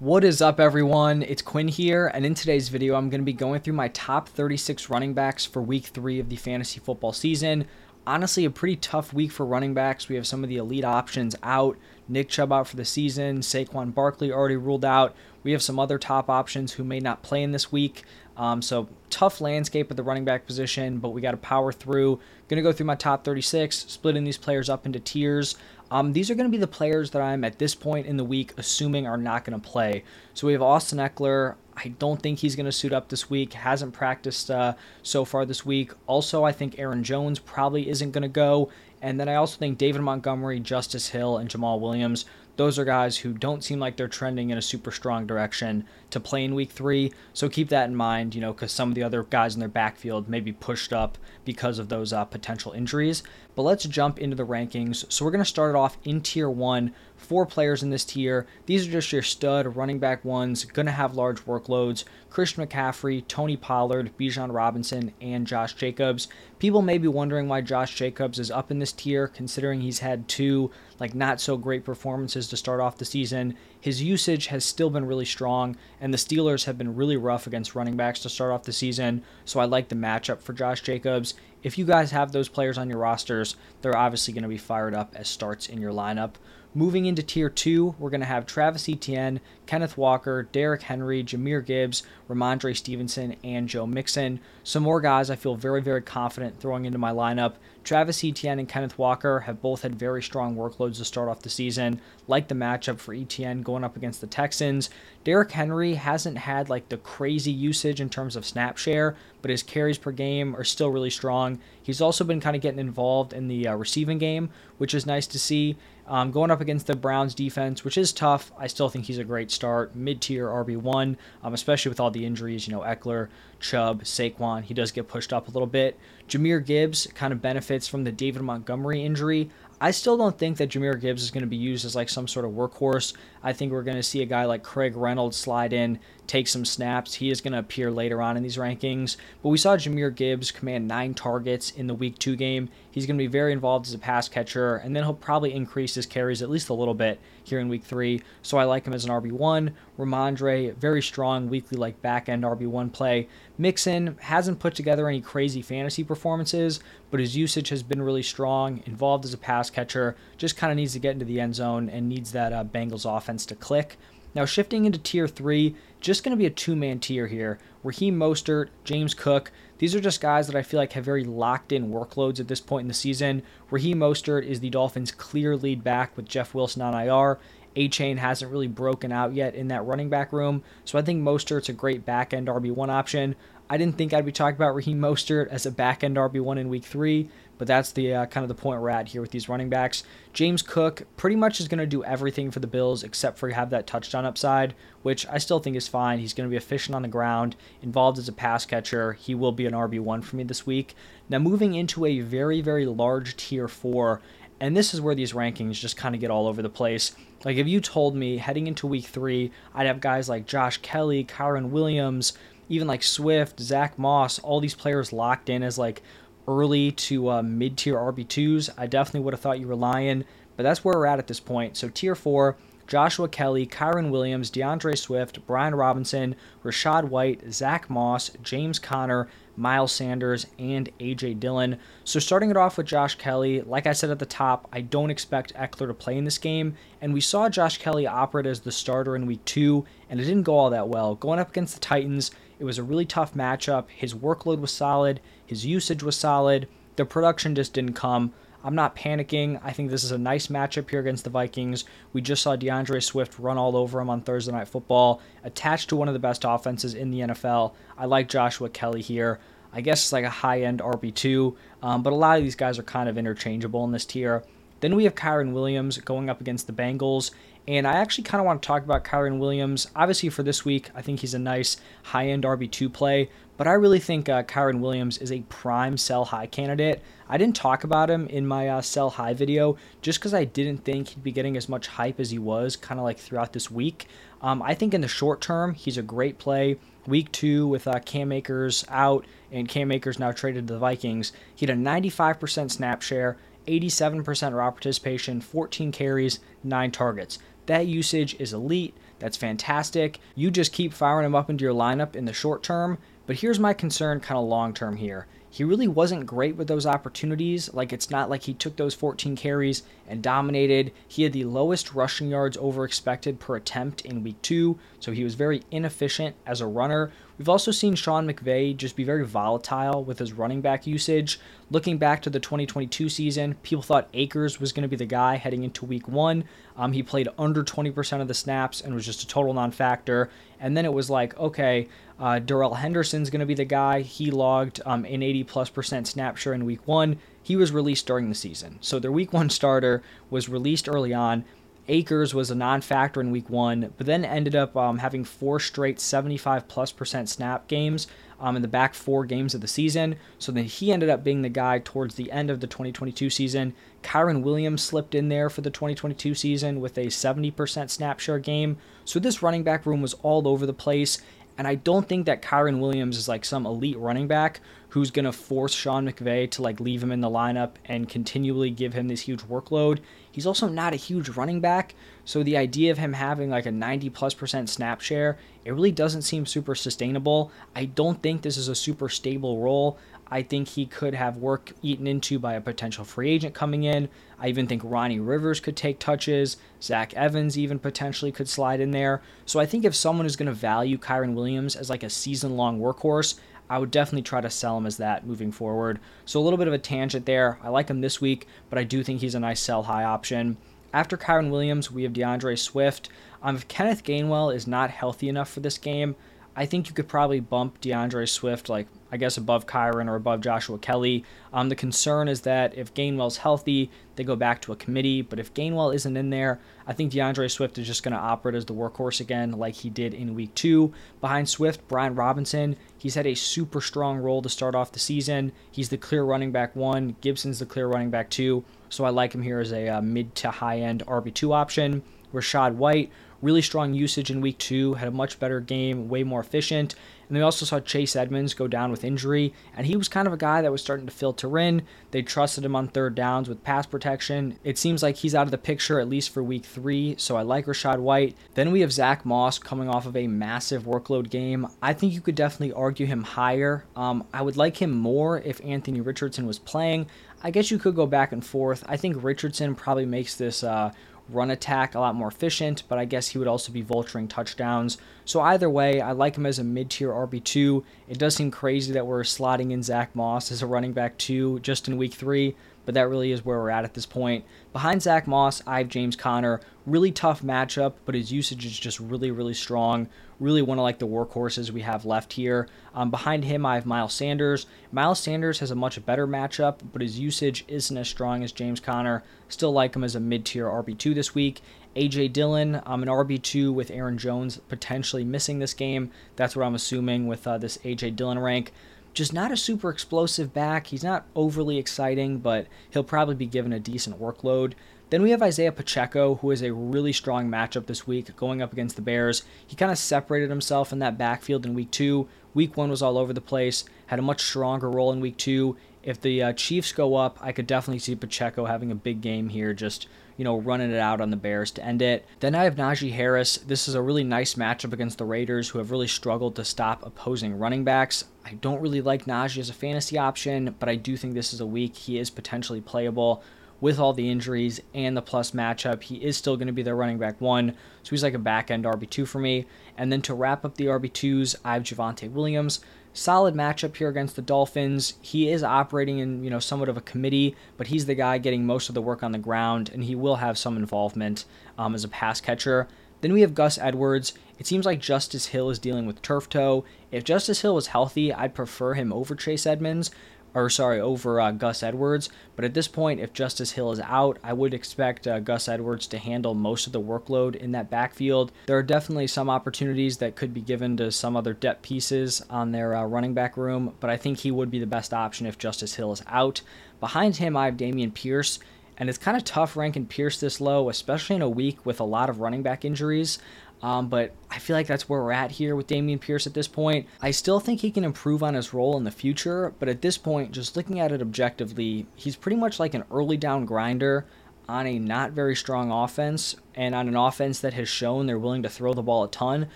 What is up, everyone? It's Quinn here, and in today's video, I'm going to be going through my top 36 running backs for week three of the fantasy football season. Honestly, a pretty tough week for running backs. We have some of the elite options out. Nick Chubb out for the season. Saquon Barkley already ruled out. We have some other top options who may not play in this week. Um, so tough landscape at the running back position, but we got to power through. Going to go through my top 36, splitting these players up into tiers. Um, these are going to be the players that I'm at this point in the week assuming are not going to play. So we have Austin Ekeler. I don't think he's going to suit up this week. Hasn't practiced uh, so far this week. Also, I think Aaron Jones probably isn't going to go. And then I also think David Montgomery, Justice Hill, and Jamaal Williams those are guys who don't seem like they're trending in a super strong direction to play in week three. So keep that in mind, you know, because some of the other guys in their backfield may be pushed up because of those uh, potential injuries. But let's jump into the rankings. So we're going to start it off in tier one. Four players in this tier. These are just your stud running back ones, going to have large workloads. Christian McCaffrey, Tony Pollard, Bijan Robinson, and Josh Jacobs. People may be wondering why Josh Jacobs is up in this tier, considering he's had two like not so great performances to start off the season. His usage has still been really strong, and the Steelers have been really rough against running backs to start off the season. So I like the matchup for Josh Jacobs. If you guys have those players on your rosters, they're obviously going to be fired up as starts in your lineup. Moving into tier two, we're going to have Travis Etienne, Kenneth Walker, Derrick Henry, Jahmyr Gibbs, Rhamondre Stevenson, and Joe Mixon. Some more guys I feel very, very confident throwing into my lineup. Travis Etienne and Kenneth Walker have both had very strong workloads to start off the season. Like the matchup for Etienne going up against the Texans. Derrick Henry hasn't had like the crazy usage in terms of snap share, but his carries per game are still really strong. He's also been kind of getting involved in the uh, receiving game, which is nice to see. Um, going up against the Browns defense, which is tough, I still think he's a great start. Mid tier RB1, um, especially with all the injuries, you know, Ekeler, Chubb, Saquon. He does get pushed up a little bit. Jahmyr Gibbs kind of benefits from the David Montgomery injury. I still don't think that Jahmyr Gibbs is going to be used as like some sort of workhorse. I think we're going to see a guy like Craig Reynolds slide in, take some snaps. He is going to appear later on in these rankings. But we saw Jahmyr Gibbs command nine targets in the week two game. He's going to be very involved as a pass catcher, and then he'll probably increase his carries at least a little bit here in week three. So I like him as an RB1. Rhamondre, very strong weekly like back end RB1 play. Mixon hasn't put together any crazy fantasy performances, but his usage has been really strong, involved as a pass catcher, just kind of needs to get into the end zone and needs that uh, Bengals offense to click. Now, shifting into tier three, just going to be a two man tier here. Raheem Mostert, James Cook. These are just guys that I feel like have very locked in workloads at this point in the season. Raheem Mostert is the Dolphins' clear lead back with Jeff Wilson on IR. Achane hasn't really broken out yet in that running back room, so I think Mostert's a great back end RB1 option. I didn't think I'd be talking about Raheem Mostert as a back end RB1 in week three, but that's the uh, kind of the point we're at here with these running backs. James Cook pretty much is going to do everything for the Bills except for have that touchdown upside, which I still think is fine. He's going to be efficient on the ground, involved as a pass catcher. He will be an RB1 for me this week. Now, moving into a very, very large tier four, and this is where these rankings just kind of get all over the place. Like, if you told me heading into week three, I'd have guys like Josh Kelly, Kyren Williams, even like Swift, Zach Moss, all these players locked in as like early to uh, mid tier RB2s, I definitely would have thought you were lying, but that's where we're at at this point. So, tier four, Joshua Kelly, Kyren Williams, D'Andre Swift, Brian Robinson, Rachaad White, Zach Moss, James Conner, Miles Sanders, and AJ Dillon. So, starting it off with Josh Kelly, like I said at the top, I don't expect Ekeler to play in this game. And we saw Josh Kelly operate as the starter in week two, and it didn't go all that well. Going up against the Titans, it was a really tough matchup. His workload was solid, his usage was solid, the production just didn't come. I'm not panicking. I think this is a nice matchup here against the Vikings. We just saw D'Andre Swift run all over him on Thursday Night Football, attached to one of the best offenses in the NFL. I like Joshua Kelly here. I guess it's like a high end RB2, um, but a lot of these guys are kind of interchangeable in this tier. Then we have Kyren Williams going up against the Bengals. And I actually kind of want to talk about Kyren Williams. Obviously, for this week, I think he's a nice high end RB2 play, but I really think uh, Kyren Williams is a prime sell high candidate. I didn't talk about him in my uh, sell high video just because I didn't think he'd be getting as much hype as he was kind of like throughout this week. Um, I think in the short term, he's a great play. Week two with uh, Cam Akers out and Cam Akers now traded to the Vikings, he had a 95% snap share, 87% route participation, 14 carries, 9 targets. That usage is elite. That's fantastic. You just keep firing him up into your lineup in the short term. But here's my concern kind of long term here he really wasn't great with those opportunities. Like, it's not like he took those 14 carries and dominated. He had the lowest rushing yards over expected per attempt in week two, so he was very inefficient as a runner. We've also seen Sean McVay just be very volatile with his running back usage. Looking back to the 2022 season, people thought Akers was going to be the guy heading into week one. Um, he played under 20% of the snaps and was just a total non factor. And then it was like, okay, uh, Darrell Henderson's going to be the guy. He logged um, an 80 plus percent snap share in week one. He was released during the season. So their week one starter was released early on. Akers was a non-factor in week one, but then ended up um, having four straight 75 plus percent snap games um, in the back four games of the season. So then he ended up being the guy towards the end of the 2022 season. Kyren Williams slipped in there for the 2022 season with a 70% snap share game. So this running back room was all over the place. And I don't think that Kyren Williams is like some elite running back who's going to force Sean McVay to like leave him in the lineup and continually give him this huge workload. He's also not a huge running back, so the idea of him having like a 90 plus percent snap share, it really doesn't seem super sustainable. I don't think this is a super stable role. I think he could have work eaten into by a potential free agent coming in. I even think Ronnie Rivers could take touches. Zach Evans even potentially could slide in there. So I think if someone is going to value Kyren Williams as like a season long workhorse, I would definitely try to sell him as that moving forward. So a little bit of a tangent there. I like him this week, but I do think he's a nice sell high option. After Kyren Williams, we have D'Andre Swift. Um, if Kenneth Gainwell is not healthy enough for this game, I think you could probably bump D'Andre Swift, like I guess above Kyren or above Joshua Kelly. Um, the concern is that if Gainwell's healthy, they go back to a committee. But if Gainwell isn't in there, I think D'Andre Swift is just going to operate as the workhorse again, like he did in week two. Behind Swift, Brian Robinson. He's had a super strong role to start off the season. He's the clear running back one. Gibson's the clear running back two. So I like him here as a uh, mid to high end RB2 option. Rachaad White, really strong usage in week two, had a much better game, way more efficient. And we also saw Chase Edmonds go down with injury, and he was kind of a guy that was starting to filter in. They trusted him on third downs with pass protection. It seems like he's out of the picture at least for week three, so I like Rachaad White. Then we have Zach Moss coming off of a massive workload game. I think you could definitely argue him higher. Um, I would like him more if Anthony Richardson was playing. I guess you could go back and forth. I think Richardson probably makes this uh, run attack a lot more efficient, but I guess he would also be vulturing touchdowns. So either way, I like him as a mid-tier RB2. It does seem crazy that we're slotting in Zach Moss as a running back two just in week three, but that really is where we're at at this point. Behind Zach Moss, I have James Conner. Really tough matchup, but his usage is just really, really strong. Really one of like the workhorses we have left here. Um, behind him, I have Miles Sanders. Miles Sanders has a much better matchup, but his usage isn't as strong as James Conner. Still like him as a mid-tier RB2 this week. AJ Dillon, I'm um, an RB2 with Aaron Jones potentially missing this game. That's what I'm assuming with uh, this AJ Dillon rank just not a super explosive back. He's not overly exciting, but he'll probably be given a decent workload. Then we have Isaiah Pacheco, who is a really strong matchup this week going up against the Bears. He kind of separated himself in that backfield in week two. Week one was all over the place, had a much stronger role in week two. If the uh, Chiefs go up, I could definitely see Pacheco having a big game here, just you know, running it out on the Bears to end it. Then I have Najee Harris. This is a really nice matchup against the Raiders, who have really struggled to stop opposing running backs. I don't really like Najee as a fantasy option, but I do think this is a week he is potentially playable with all the injuries and the plus matchup. He is still going to be their running back one, so he's like a back end RB2 for me. And then to wrap up the RB2s, I have Javonte Williams solid matchup here against the Dolphins. He is operating in, you know, somewhat of a committee, but he's the guy getting most of the work on the ground, and he will have some involvement um, as a pass catcher. Then we have Gus Edwards. It seems like Justice Hill is dealing with turf toe. If Justice Hill was healthy, I'd prefer him over Chase Edmonds, or sorry, over uh, Gus Edwards. But at this point, if Justice Hill is out, I would expect uh, Gus Edwards to handle most of the workload in that backfield. There are definitely some opportunities that could be given to some other depth pieces on their uh, running back room, but I think he would be the best option if Justice Hill is out. Behind him, I have Dameon Pierce. And it's kind of tough ranking Pierce this low, especially in a week with a lot of running back injuries. Um, but I feel like that's where we're at here with Dameon Pierce at this point. I still think he can improve on his role in the future, but at this point, just looking at it objectively, he's pretty much like an early down grinder. on a not very strong offense and on an offense that has shown they're willing to throw the ball a ton,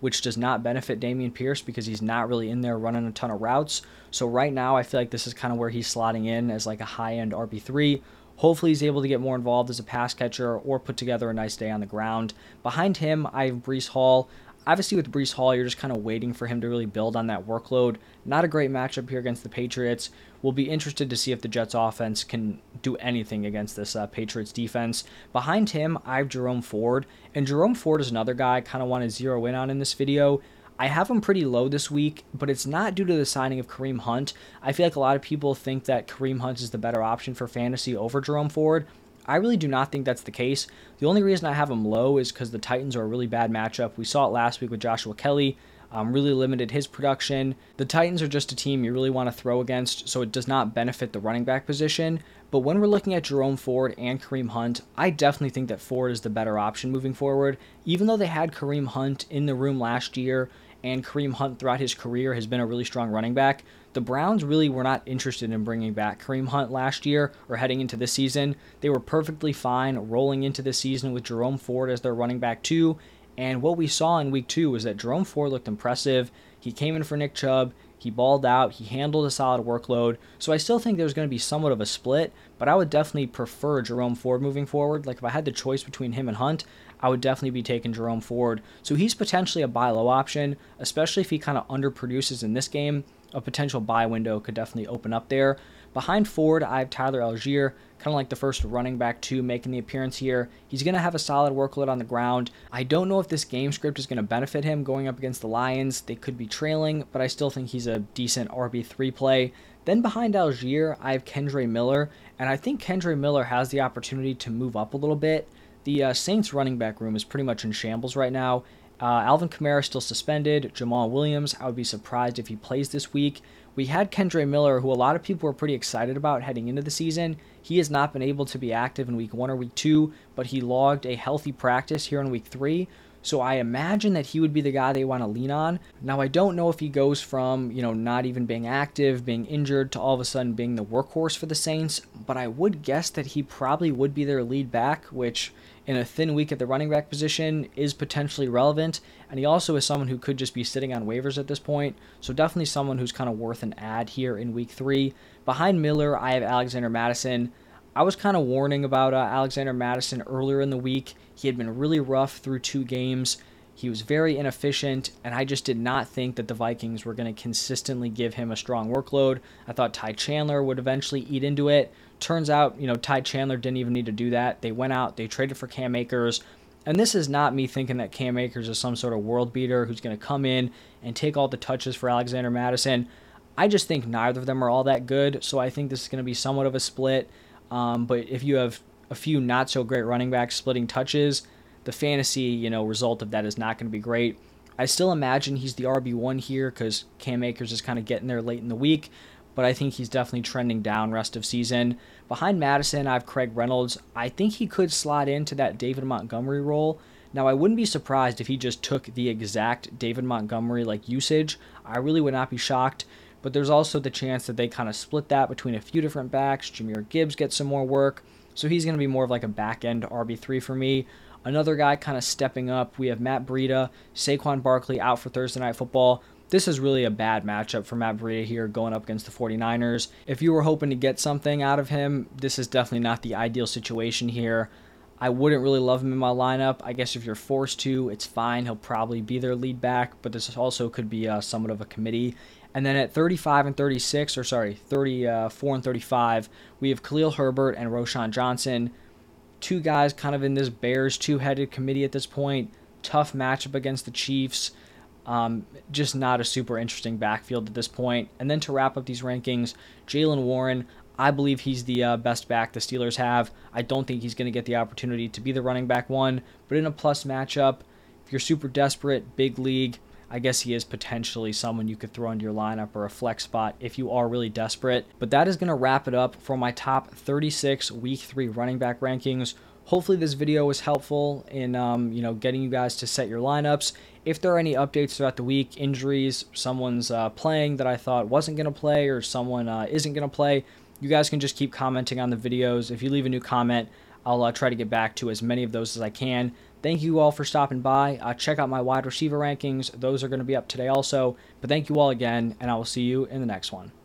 which does not benefit Dameon Pierce because he's not really in there running a ton of routes. So right now, I feel like this is kind of where he's slotting in as like a high end RB3. Hopefully, he's able to get more involved as a pass catcher or put together a nice day on the ground. Behind him, I have Breece Hall obviously with Breece Hall, you're just kind of waiting for him to really build on that workload. Not a great matchup here against the Patriots. We'll be interested to see if the Jets offense can do anything against this uh, Patriots defense. Behind him, I have Jerome Ford, and Jerome Ford is another guy I kind of want to zero in on in this video. I have him pretty low this week, but it's not due to the signing of Kareem Hunt. I feel like a lot of people think that Kareem Hunt is the better option for fantasy over Jerome Ford. I really do not think that's the case. The only reason I have him low is because the Titans are a really bad matchup. We saw it last week with Joshua Kelly. Um, really limited his production. The Titans are just a team you really want to throw against, so it does not benefit the running back position. But when we're looking at Jerome Ford and Kareem Hunt, I definitely think that Ford is the better option moving forward. Even though they had Kareem Hunt in the room last year, and Kareem Hunt throughout his career has been a really strong running back, the Browns really were not interested in bringing back Kareem Hunt last year or heading into this season. They were perfectly fine rolling into the season with Jerome Ford as their running back, too. And what we saw in week two was that Jerome Ford looked impressive. He came in for Nick Chubb. He balled out. He handled a solid workload. So I still think there's going to be somewhat of a split, but I would definitely prefer Jerome Ford moving forward. Like if I had the choice between him and Hunt, I would definitely be taking Jerome Ford. So he's potentially a buy low option, especially if he kind of underproduces in this game a potential buy window could definitely open up there. Behind Ford, I have Tyler Allgeier, kind of like the first running back to making the appearance here. He's going to have a solid workload on the ground. I don't know if this game script is going to benefit him going up against the Lions. They could be trailing, but I still think he's a decent RB3 play. Then behind Allgeier, I have Kendre Miller, and I think Kendre Miller has the opportunity to move up a little bit. The uh, Saints running back room is pretty much in shambles right now, uh, Alvin Kamara still suspended. Jamaal Williams, I would be surprised if he plays this week. We had Kendre Miller, who a lot of people were pretty excited about heading into the season. He has not been able to be active in week one or week two, but he logged a healthy practice here in week three. So I imagine that he would be the guy they want to lean on. Now I don't know if he goes from, you know, not even being active, being injured to all of a sudden being the workhorse for the Saints, but I would guess that he probably would be their lead back, which in a thin week at the running back position is potentially relevant. And he also is someone who could just be sitting on waivers at this point. So definitely someone who's kind of worth an ad here in week three. Behind Miller, I have Alexander Mattison. I was kind of warning about uh, Alexander Mattison earlier in the week. He had been really rough through two games. He was very inefficient, and I just did not think that the Vikings were going to consistently give him a strong workload. I thought Ty Chandler would eventually eat into it. Turns out, you know, Ty Chandler didn't even need to do that. They went out, they traded for Cam Akers. And this is not me thinking that Cam Akers is some sort of world beater who's going to come in and take all the touches for Alexander Mattison. I just think neither of them are all that good, so I think this is going to be somewhat of a split. Um, but if you have a few not so great running backs splitting touches, the fantasy, you know, result of that is not going to be great. I still imagine he's the RB1 here because Cam Akers is kind of getting there late in the week, but I think he's definitely trending down rest of season. Behind Mattison, I have Craig Reynolds. I think he could slot into that David Montgomery role. Now, I wouldn't be surprised if he just took the exact David Montgomery like usage. I really would not be shocked. But there's also the chance that they kind of split that between a few different backs. Jahmyr Gibbs gets some more work. So he's going to be more of like a back end RB3 for me. Another guy kind of stepping up, we have Matt Breida, Saquon Barkley out for Thursday Night Football. This is really a bad matchup for Matt Breida here going up against the 49ers. If you were hoping to get something out of him, this is definitely not the ideal situation here. I wouldn't really love him in my lineup. I guess if you're forced to, it's fine. He'll probably be their lead back, but this also could be uh, somewhat of a committee. And then at 35 and 36, or sorry, 34 and 35, we have Khalil Herbert and Roschon Johnson two guys kind of in this Bears two headed committee at this point. Tough matchup against the Chiefs. Um, just not a super interesting backfield at this point. And then to wrap up these rankings, Jaylen Warren, I believe he's the uh, best back the Steelers have. I don't think he's going to get the opportunity to be the running back one, but in a plus matchup, if you're super desperate, big league, I guess he is potentially someone you could throw into your lineup or a flex spot if you are really desperate. But that is going to wrap it up for my top 36 week three running back rankings. Hopefully this video was helpful in um, you know getting you guys to set your lineups. If there are any updates throughout the week, injuries, someone's uh, playing that I thought wasn't going to play or someone uh, isn't going to play, you guys can just keep commenting on the videos. If you leave a new comment, I'll uh, try to get back to as many of those as I can. Thank you all for stopping by. Uh, check out my wide receiver rankings. Those are going to be up today also. But thank you all again, and I will see you in the next one.